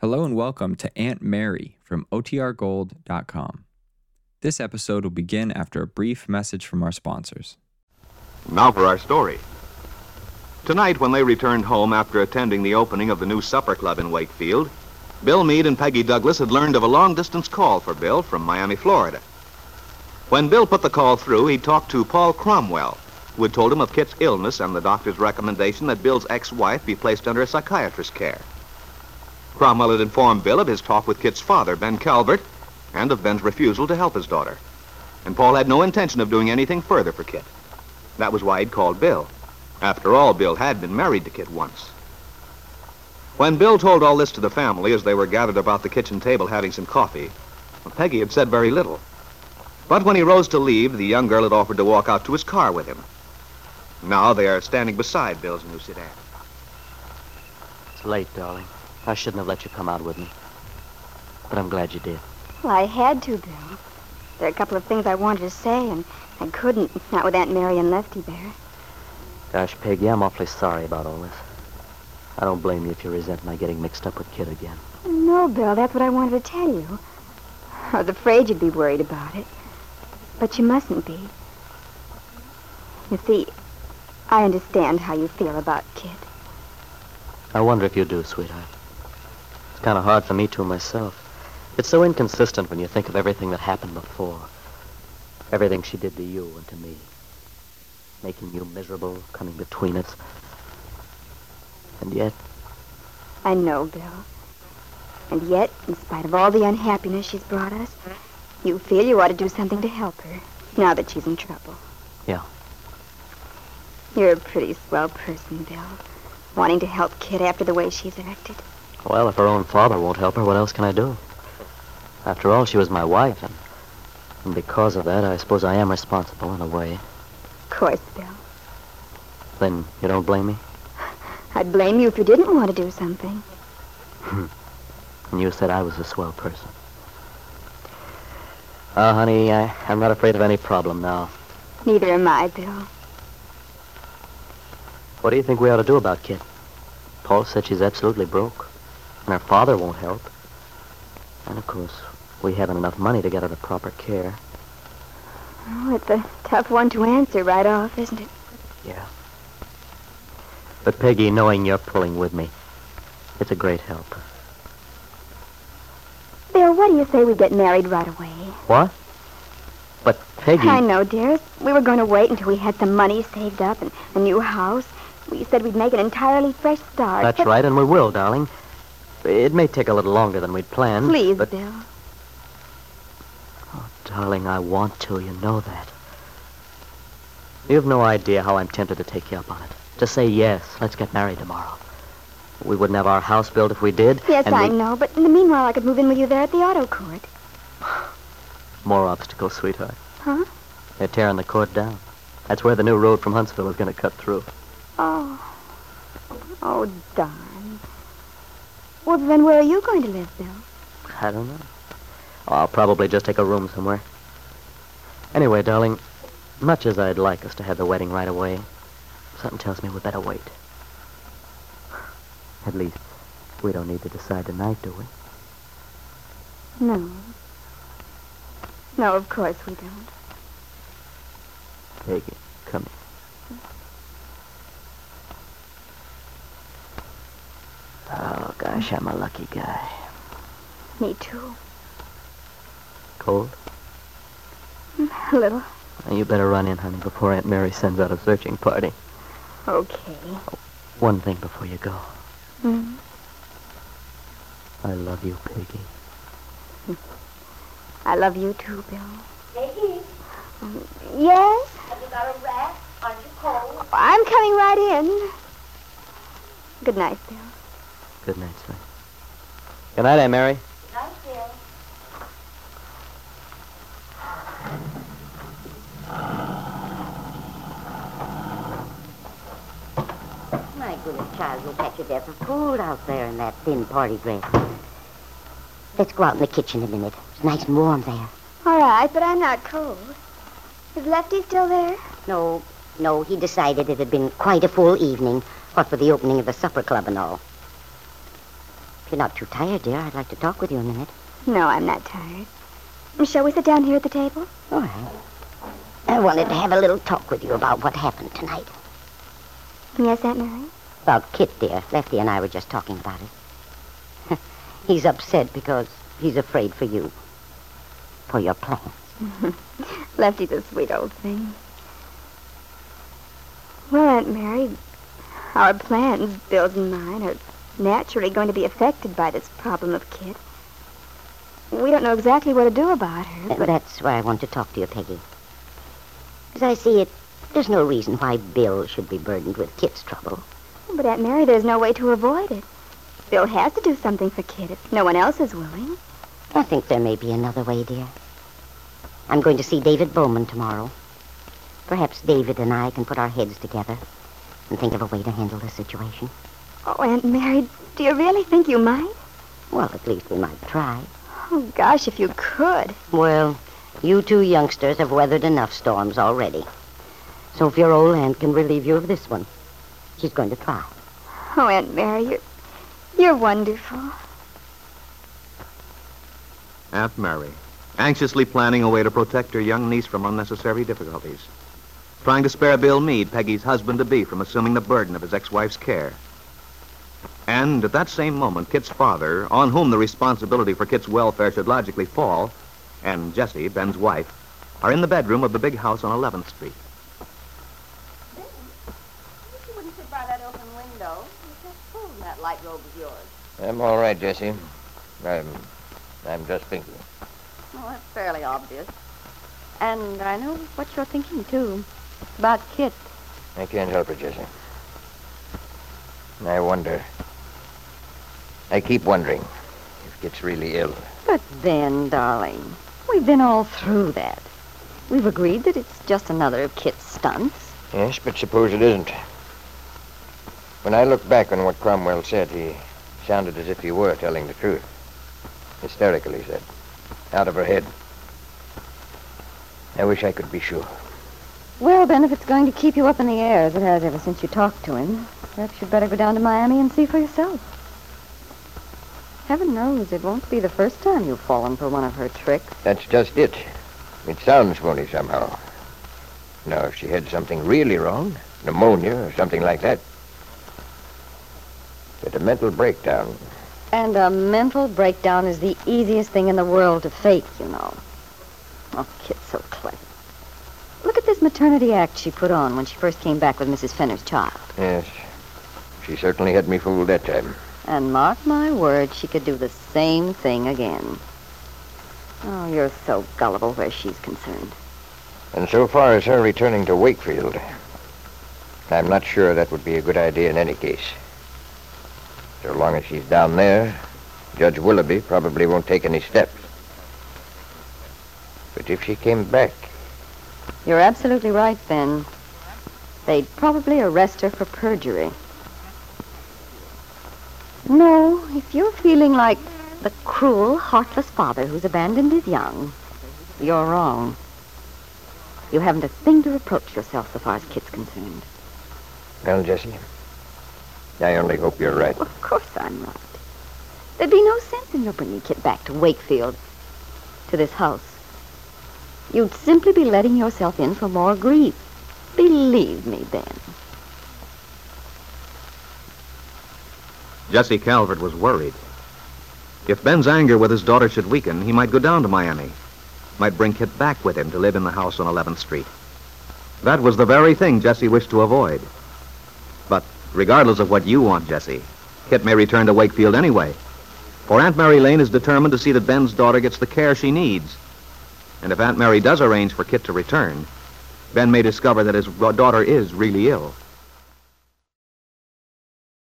Hello and welcome to Aunt Mary from OTRGold.com. This episode will begin after a brief message from our sponsors. Now for our story. Tonight, when they returned home after attending the opening of the new supper club in Wakefield, Bill Meade and Peggy Douglas had learned of a long distance call for Bill from Miami, Florida. When Bill put the call through, he talked to Paul Cromwell, who had told him of Kit's illness and the doctor's recommendation that Bill's ex wife be placed under a psychiatrist's care. Cromwell had informed Bill of his talk with Kit's father, Ben Calvert, and of Ben's refusal to help his daughter. And Paul had no intention of doing anything further for Kit. That was why he'd called Bill. After all, Bill had been married to Kit once. When Bill told all this to the family as they were gathered about the kitchen table having some coffee, Peggy had said very little. But when he rose to leave, the young girl had offered to walk out to his car with him. Now they are standing beside Bill's new sedan. It's late, darling. I shouldn't have let you come out with me. But I'm glad you did. Well, I had to, Bill. There are a couple of things I wanted to say, and I couldn't, not with Aunt Mary and Lefty there. Gosh, Peggy, I'm awfully sorry about all this. I don't blame you if you resent my getting mixed up with Kit again. No, Bill, that's what I wanted to tell you. I was afraid you'd be worried about it. But you mustn't be. You see, I understand how you feel about Kit. I wonder if you do, sweetheart. It's kind of hard for me to myself. It's so inconsistent when you think of everything that happened before. Everything she did to you and to me. Making you miserable, coming between us. And yet, I know, Bill. And yet, in spite of all the unhappiness she's brought us, you feel you ought to do something to help her, now that she's in trouble. Yeah. You're a pretty swell person, Bill. Wanting to help Kit after the way she's acted. Well, if her own father won't help her, what else can I do? After all, she was my wife, and, and because of that, I suppose I am responsible in a way. Of course, Bill. Then you don't blame me? I'd blame you if you didn't want to do something. Hmm. And you said I was a swell person. Oh, honey, I, I'm not afraid of any problem now. Neither am I, Bill. What do you think we ought to do about Kit? Paul said she's absolutely broke, and her father won't help. And of course, we haven't enough money to get her the proper care. Oh, it's a tough one to answer right off, isn't it? Yeah. But Peggy, knowing you're pulling with me, it's a great help. Bill, what do you say we get married right away? What? But Peggy, I know, dearest. We were going to wait until we had some money saved up and a new house. We said we'd make an entirely fresh start. that's but right, and we will, darling. It may take a little longer than we'd planned. Please, but Bill. Oh, darling, I want to. You know that. You've no idea how I'm tempted to take you up on it. To say yes, let's get married tomorrow. We wouldn't have our house built if we did. Yes, I we- know, but in the meanwhile, I could move in with you there at the auto court. More obstacles, sweetheart. Huh? They're tearing the court down. That's where the new road from Huntsville is going to cut through. Oh. Oh, darn. Well, then where are you going to live, Bill? I don't know. Oh, I'll probably just take a room somewhere. Anyway, darling, much as I'd like us to have the wedding right away, something tells me we'd better wait. At least, we don't need to decide tonight, do we? No. No, of course we don't. Peggy, come here. Gosh, I'm a lucky guy. Me too. Cold? A little. Now, you better run in, honey, before Aunt Mary sends out a searching party. Okay. One thing before you go. Hmm. I love you, Peggy. I love you too, Bill. Peggy, Yes? have you got a rat? Aren't you cold? I'm coming right in. Good night, Bill. Good night, son. Good night, Aunt Mary. Night, Bill. My goodness, child, you'll catch your death of cold out there in that thin party dress. Let's go out in the kitchen a minute. It's nice and warm there. All right, but I'm not cold. Is Lefty still there? No, no, he decided it had been quite a full evening, what with the opening of the supper club and all. If you're not too tired, dear, I'd like to talk with you a minute. No, I'm not tired. Um, shall we sit down here at the table? All right. I wanted to have a little talk with you about what happened tonight. Yes, Aunt Mary? About Kit, dear. Lefty and I were just talking about it. he's upset because he's afraid for you. For your plans. Lefty's a sweet old thing. Well, Aunt Mary, our plans, Bill's and mine, are naturally going to be affected by this problem of Kit. We don't know exactly what to do about her, but That's why I want to talk to you, Peggy. As I see it, there's no reason why Bill should be burdened with Kit's trouble. but Aunt Mary, there's no way to avoid it. Bill has to do something for Kit if no one else is willing. I think there may be another way, dear. I'm going to see David Bowman tomorrow. Perhaps David and I can put our heads together and think of a way to handle the situation. Oh, Aunt Mary, do you really think you might? Well, at least we might try. Oh, gosh, if you could. Well, you two youngsters have weathered enough storms already. So if your old aunt can relieve you of this one, she's going to try. Oh, Aunt Mary, you're, you're wonderful. Aunt Mary, anxiously planning a way to protect her young niece from unnecessary difficulties. Trying to spare Bill Meade, Peggy's husband-to-be, from assuming the burden of his ex-wife's care. And at that same moment, Kit's father, on whom the responsibility for Kit's welfare should logically fall, and Jessie, Ben's wife, are in the bedroom of the big house on 11th Street. Ben, I wish you wouldn't sit by that open window. You just pulled in that light robe of yours. I'm all right, Jessie. I'm, I'm just thinking. Well, that's fairly obvious. And I know what you're thinking, too. About Kit. I can't help it, I wonder. I keep wondering if Kit's really ill. But then, darling, we've been all through that. We've agreed that it's just another of Kit's stunts. Yes, but suppose it isn't. When I look back on what Cromwell said, he sounded as if he were telling the truth. Hysterical, he said. Out of her head. I wish I could be sure. Well, then, if it's going to keep you up in the air, as it has ever since you talked to him, perhaps you'd better go down to Miami and see for yourself. Heaven knows it won't be the first time you've fallen for one of her tricks. That's just it. It sounds phony somehow. Now, if she had something really wrong, pneumonia or something like that. But a mental breakdown. And a mental breakdown is the easiest thing in the world to fake, you know. Oh, Kit's so clever. Maternity act she put on when she first came back with Mrs. Fenner's child. Yes. She certainly had me fooled that time. And mark my word, she could do the same thing again. Oh, you're so gullible where she's concerned. And so far as her returning to Wakefield, I'm not sure that would be a good idea in any case. So long as she's down there, Judge Willoughby probably won't take any steps. But if she came back, You're absolutely right, Ben. They'd probably arrest her for perjury. No, if you're feeling like the cruel, heartless father who's abandoned his young, you're wrong. You haven't a thing to reproach yourself so far as Kit's concerned. well, Jessie, I only hope you're right. Well, of course I'm right. There'd be no sense in your bringing Kit back to Wakefield, to this house. You'd simply be letting yourself in for more grief. Believe me, Ben. Jessie Calvert was worried. If Ben's anger with his daughter should weaken, he might go down to Miami. Might bring Kit back with him to live in the house on 11th Street. That was the very thing Jessie wished to avoid. But regardless of what you want, Jessie, Kit may return to Wakefield anyway. For Aunt Mary Lane is determined to see that Ben's daughter gets the care she needs. And if Aunt Mary does arrange for Kit to return, Ben may discover that his daughter is really ill.